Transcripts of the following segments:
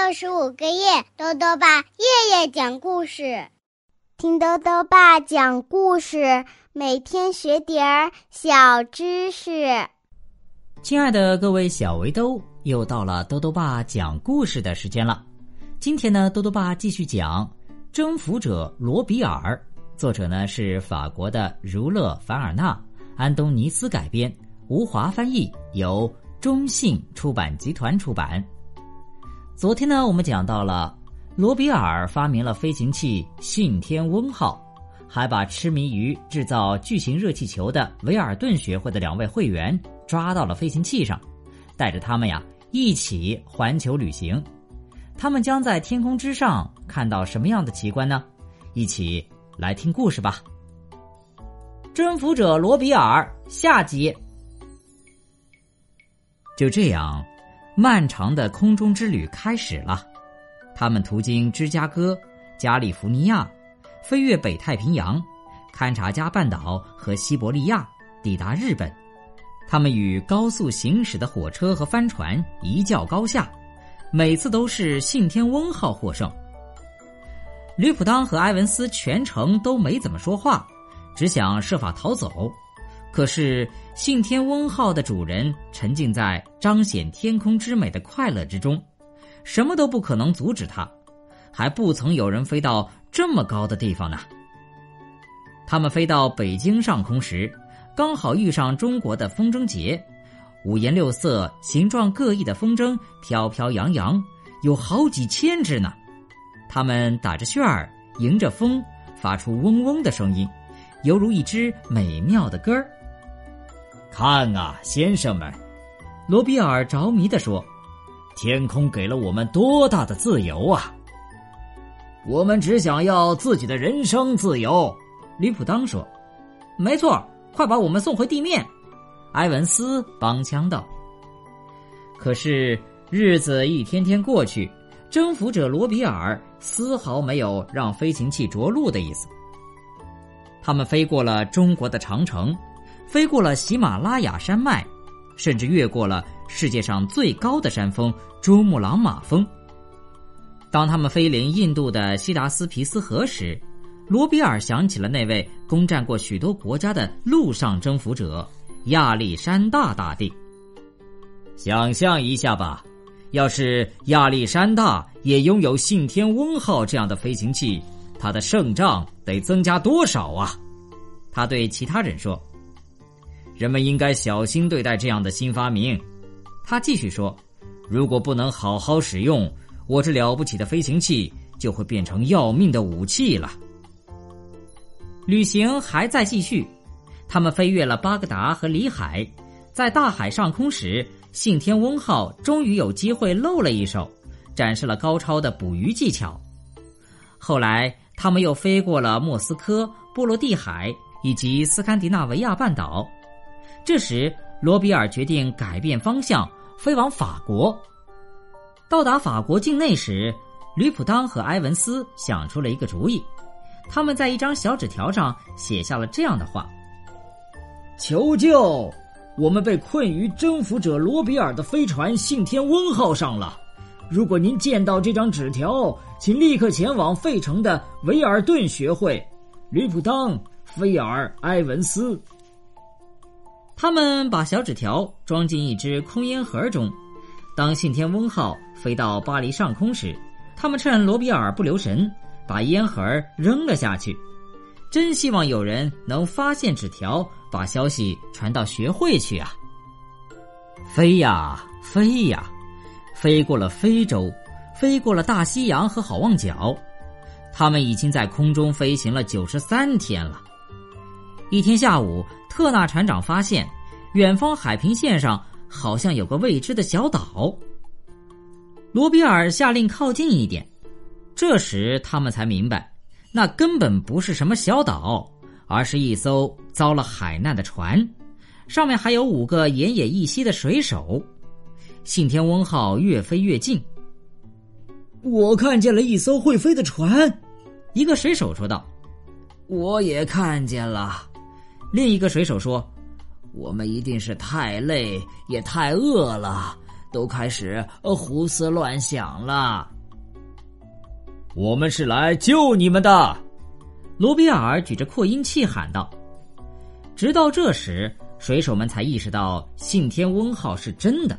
六十五个夜，豆豆爸夜夜讲故事，听豆豆爸讲故事，每天学点儿小知识。亲爱的各位小围兜，又到了豆豆爸讲故事的时间了。今天呢，豆豆爸继续讲《征服者罗比尔》，作者呢是法国的儒勒·凡尔纳，安东尼斯改编，吴华翻译，由中信出版集团出版。昨天呢，我们讲到了罗比尔发明了飞行器“信天翁号”，还把痴迷于制造巨型热气球的维尔顿学会的两位会员抓到了飞行器上，带着他们呀一起环球旅行。他们将在天空之上看到什么样的奇观呢？一起来听故事吧。征服者罗比尔下集。就这样。漫长的空中之旅开始了，他们途经芝加哥、加利福尼亚，飞越北太平洋，勘察加半岛和西伯利亚，抵达日本。他们与高速行驶的火车和帆船一较高下，每次都是信天翁号获胜。吕普当和埃文斯全程都没怎么说话，只想设法逃走。可是，信天翁号的主人沉浸在彰显天空之美的快乐之中，什么都不可能阻止他，还不曾有人飞到这么高的地方呢。他们飞到北京上空时，刚好遇上中国的风筝节，五颜六色、形状各异的风筝飘飘扬扬，有好几千只呢。它们打着旋儿，迎着风，发出嗡嗡的声音，犹如一支美妙的歌儿。看啊，先生们，罗比尔着迷地说：“天空给了我们多大的自由啊！我们只想要自己的人生自由。”吕普当说：“没错，快把我们送回地面。”埃文斯帮腔道。可是日子一天天过去，征服者罗比尔丝毫没有让飞行器着陆的意思。他们飞过了中国的长城。飞过了喜马拉雅山脉，甚至越过了世界上最高的山峰珠穆朗玛峰。当他们飞临印度的西达斯皮斯河时，罗比尔想起了那位攻占过许多国家的陆上征服者亚历山大大帝。想象一下吧，要是亚历山大也拥有信天翁号这样的飞行器，他的胜仗得增加多少啊？他对其他人说。人们应该小心对待这样的新发明，他继续说：“如果不能好好使用，我这了不起的飞行器就会变成要命的武器了。”旅行还在继续，他们飞越了巴格达和里海，在大海上空时，信天翁号终于有机会露了一手，展示了高超的捕鱼技巧。后来，他们又飞过了莫斯科、波罗的海以及斯堪的纳维亚半岛。这时，罗比尔决定改变方向，飞往法国。到达法国境内时，吕普当和埃文斯想出了一个主意。他们在一张小纸条上写下了这样的话：“求救！我们被困于征服者罗比尔的飞船‘信天翁号’上了。如果您见到这张纸条，请立刻前往费城的维尔顿学会。吕普当、菲尔、埃文斯。”他们把小纸条装进一只空烟盒中。当信天翁号飞到巴黎上空时，他们趁罗比尔不留神，把烟盒扔了下去。真希望有人能发现纸条，把消息传到学会去啊！飞呀飞呀，飞过了非洲，飞过了大西洋和好望角。他们已经在空中飞行了九十三天了。一天下午。特纳船长发现，远方海平线上好像有个未知的小岛。罗比尔下令靠近一点，这时他们才明白，那根本不是什么小岛，而是一艘遭了海难的船，上面还有五个奄奄一息的水手。信天翁号越飞越近，我看见了一艘会飞的船，一个水手说道：“我也看见了。”另一个水手说：“我们一定是太累也太饿了，都开始胡思乱想了。我们是来救你们的，罗比尔举着扩音器喊道。直到这时，水手们才意识到信天翁号是真的。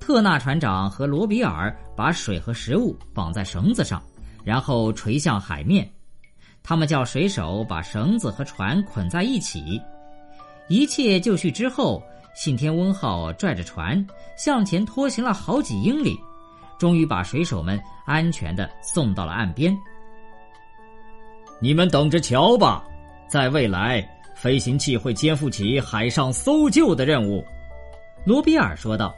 特纳船长和罗比尔把水和食物绑在绳子上，然后垂向海面。他们叫水手把绳子和船捆在一起。一切就绪之后，信天翁号拽着船向前拖行了好几英里，终于把水手们安全的送到了岸边。你们等着瞧吧，在未来。飞行器会肩负起海上搜救的任务，罗比尔说道。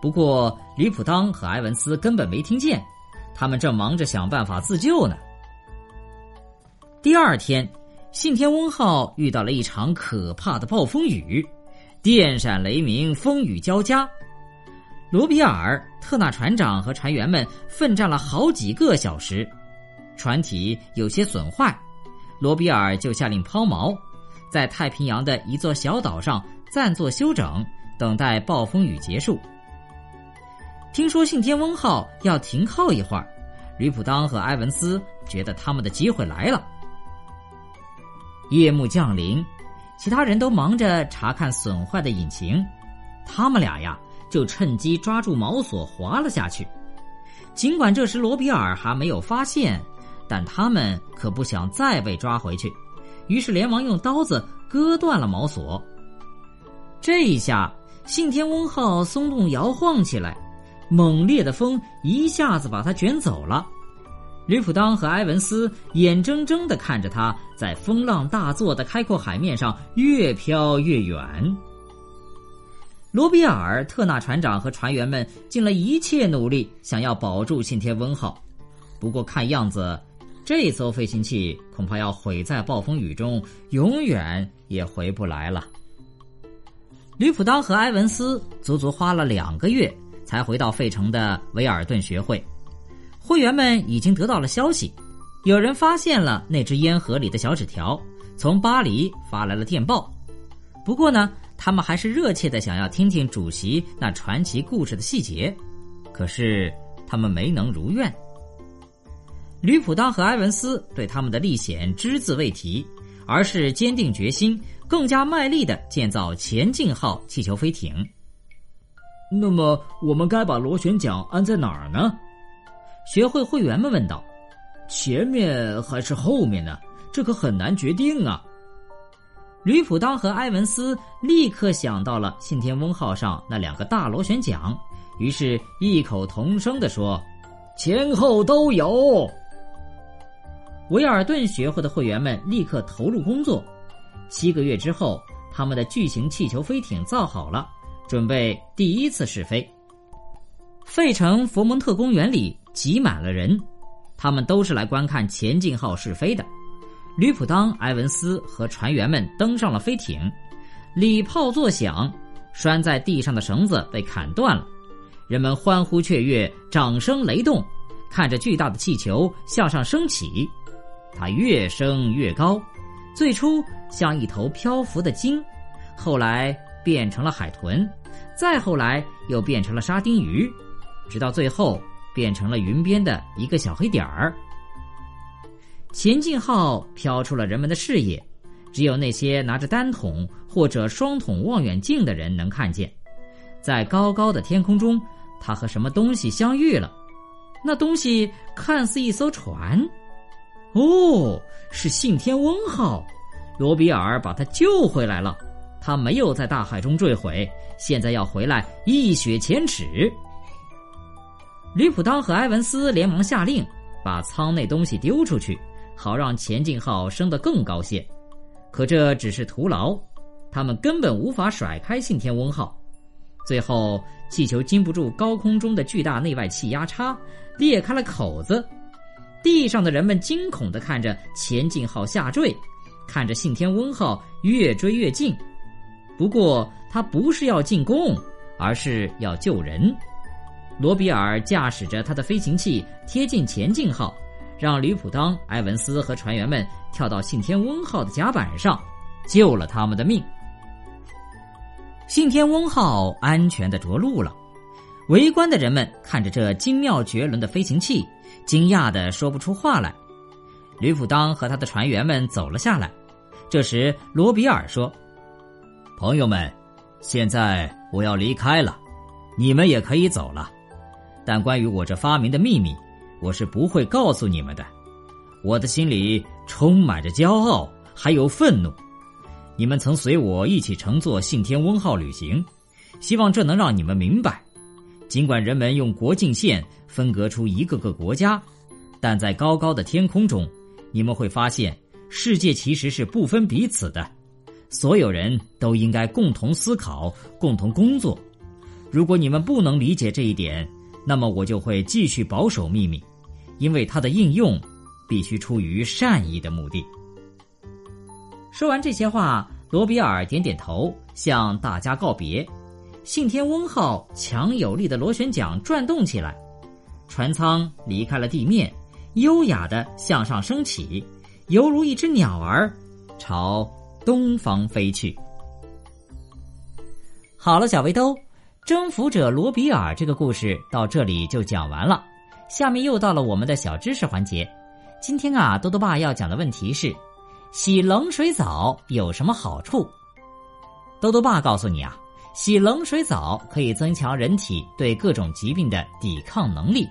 不过，吕普当和埃文斯根本没听见，他们正忙着想办法自救呢。第二天，信天翁号遇到了一场可怕的暴风雨，电闪雷鸣，风雨交加。罗比尔、特纳船长和船员们奋战了好几个小时，船体有些损坏，罗比尔就下令抛锚。在太平洋的一座小岛上暂作休整，等待暴风雨结束。听说信天翁号要停靠一会儿，吕普当和埃文斯觉得他们的机会来了。夜幕降临，其他人都忙着查看损坏的引擎，他们俩呀就趁机抓住锚索滑了下去。尽管这时罗比尔还没有发现，但他们可不想再被抓回去。于是连忙用刀子割断了锚索。这一下，信天翁号松动摇晃起来，猛烈的风一下子把它卷走了。吕普当和埃文斯眼睁睁的看着他在风浪大作的开阔海面上越飘越远。罗比尔、特纳船长和船员们尽了一切努力，想要保住信天翁号，不过看样子。这艘飞行器恐怕要毁在暴风雨中，永远也回不来了。吕普当和埃文斯足足花了两个月才回到费城的维尔顿学会。会员们已经得到了消息，有人发现了那只烟盒里的小纸条，从巴黎发来了电报。不过呢，他们还是热切的想要听听主席那传奇故事的细节，可是他们没能如愿。吕普当和埃文斯对他们的历险只字未提，而是坚定决心，更加卖力的建造前进号气球飞艇。那么，我们该把螺旋桨安在哪儿呢？学会会员们问道。前面还是后面呢？这可很难决定啊！吕普当和埃文斯立刻想到了信天翁号上那两个大螺旋桨，于是异口同声的说：“前后都有。”维尔顿学会的会员们立刻投入工作。七个月之后，他们的巨型气球飞艇造好了，准备第一次试飞。费城佛蒙特公园里挤满了人，他们都是来观看前进号试飞的。吕普当、埃文斯和船员们登上了飞艇，礼炮作响，拴在地上的绳子被砍断了，人们欢呼雀跃，掌声雷动，看着巨大的气球向上升起。它越升越高，最初像一头漂浮的鲸，后来变成了海豚，再后来又变成了沙丁鱼，直到最后变成了云边的一个小黑点儿。前进号飘出了人们的视野，只有那些拿着单筒或者双筒望远镜的人能看见，在高高的天空中，它和什么东西相遇了？那东西看似一艘船。哦，是信天翁号，罗比尔把它救回来了。他没有在大海中坠毁，现在要回来一雪前耻。吕普当和埃文斯连忙下令，把舱内东西丢出去，好让前进号升得更高些。可这只是徒劳，他们根本无法甩开信天翁号。最后，气球经不住高空中的巨大内外气压差，裂开了口子。地上的人们惊恐地看着前进号下坠，看着信天翁号越追越近。不过，他不是要进攻，而是要救人。罗比尔驾驶着他的飞行器贴近前进号，让吕普当、埃文斯和船员们跳到信天翁号的甲板上，救了他们的命。信天翁号安全地着陆了，围观的人们看着这精妙绝伦的飞行器，惊讶的说不出话来。吕普当和他的船员们走了下来。这时，罗比尔说：“朋友们，现在我要离开了，你们也可以走了。但关于我这发明的秘密，我是不会告诉你们的。我的心里充满着骄傲，还有愤怒。你们曾随我一起乘坐信天翁号旅行，希望这能让你们明白，尽管人们用国境线分隔出一个个国家，但在高高的天空中。”你们会发现，世界其实是不分彼此的，所有人都应该共同思考、共同工作。如果你们不能理解这一点，那么我就会继续保守秘密，因为它的应用必须出于善意的目的。说完这些话，罗比尔点点头，向大家告别。信天翁号强有力的螺旋桨转动起来，船舱离开了地面。优雅的向上升起，犹如一只鸟儿朝东方飞去。好了，小围兜，征服者罗比尔这个故事到这里就讲完了。下面又到了我们的小知识环节。今天啊，多多爸要讲的问题是：洗冷水澡有什么好处？多多爸告诉你啊，洗冷水澡可以增强人体对各种疾病的抵抗能力。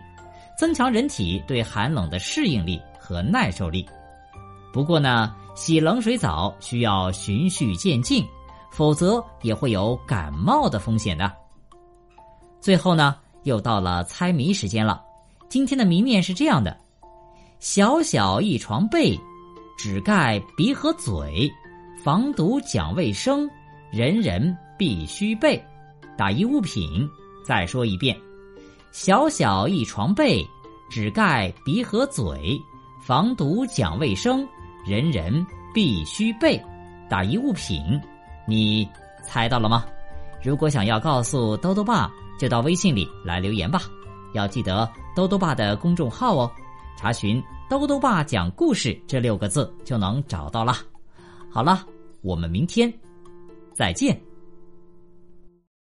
增强人体对寒冷的适应力和耐受力。不过呢，洗冷水澡需要循序渐进，否则也会有感冒的风险的。最后呢，又到了猜谜时间了。今天的谜面是这样的：小小一床被，只盖鼻和嘴，防毒讲卫生，人人必须备。打一物品。再说一遍。小小一床被，只盖鼻和嘴，防毒讲卫生，人人必须备。打一物品，你猜到了吗？如果想要告诉兜兜爸，就到微信里来留言吧。要记得兜兜爸的公众号哦，查询“兜兜爸讲故事”这六个字就能找到了。好了，我们明天再见。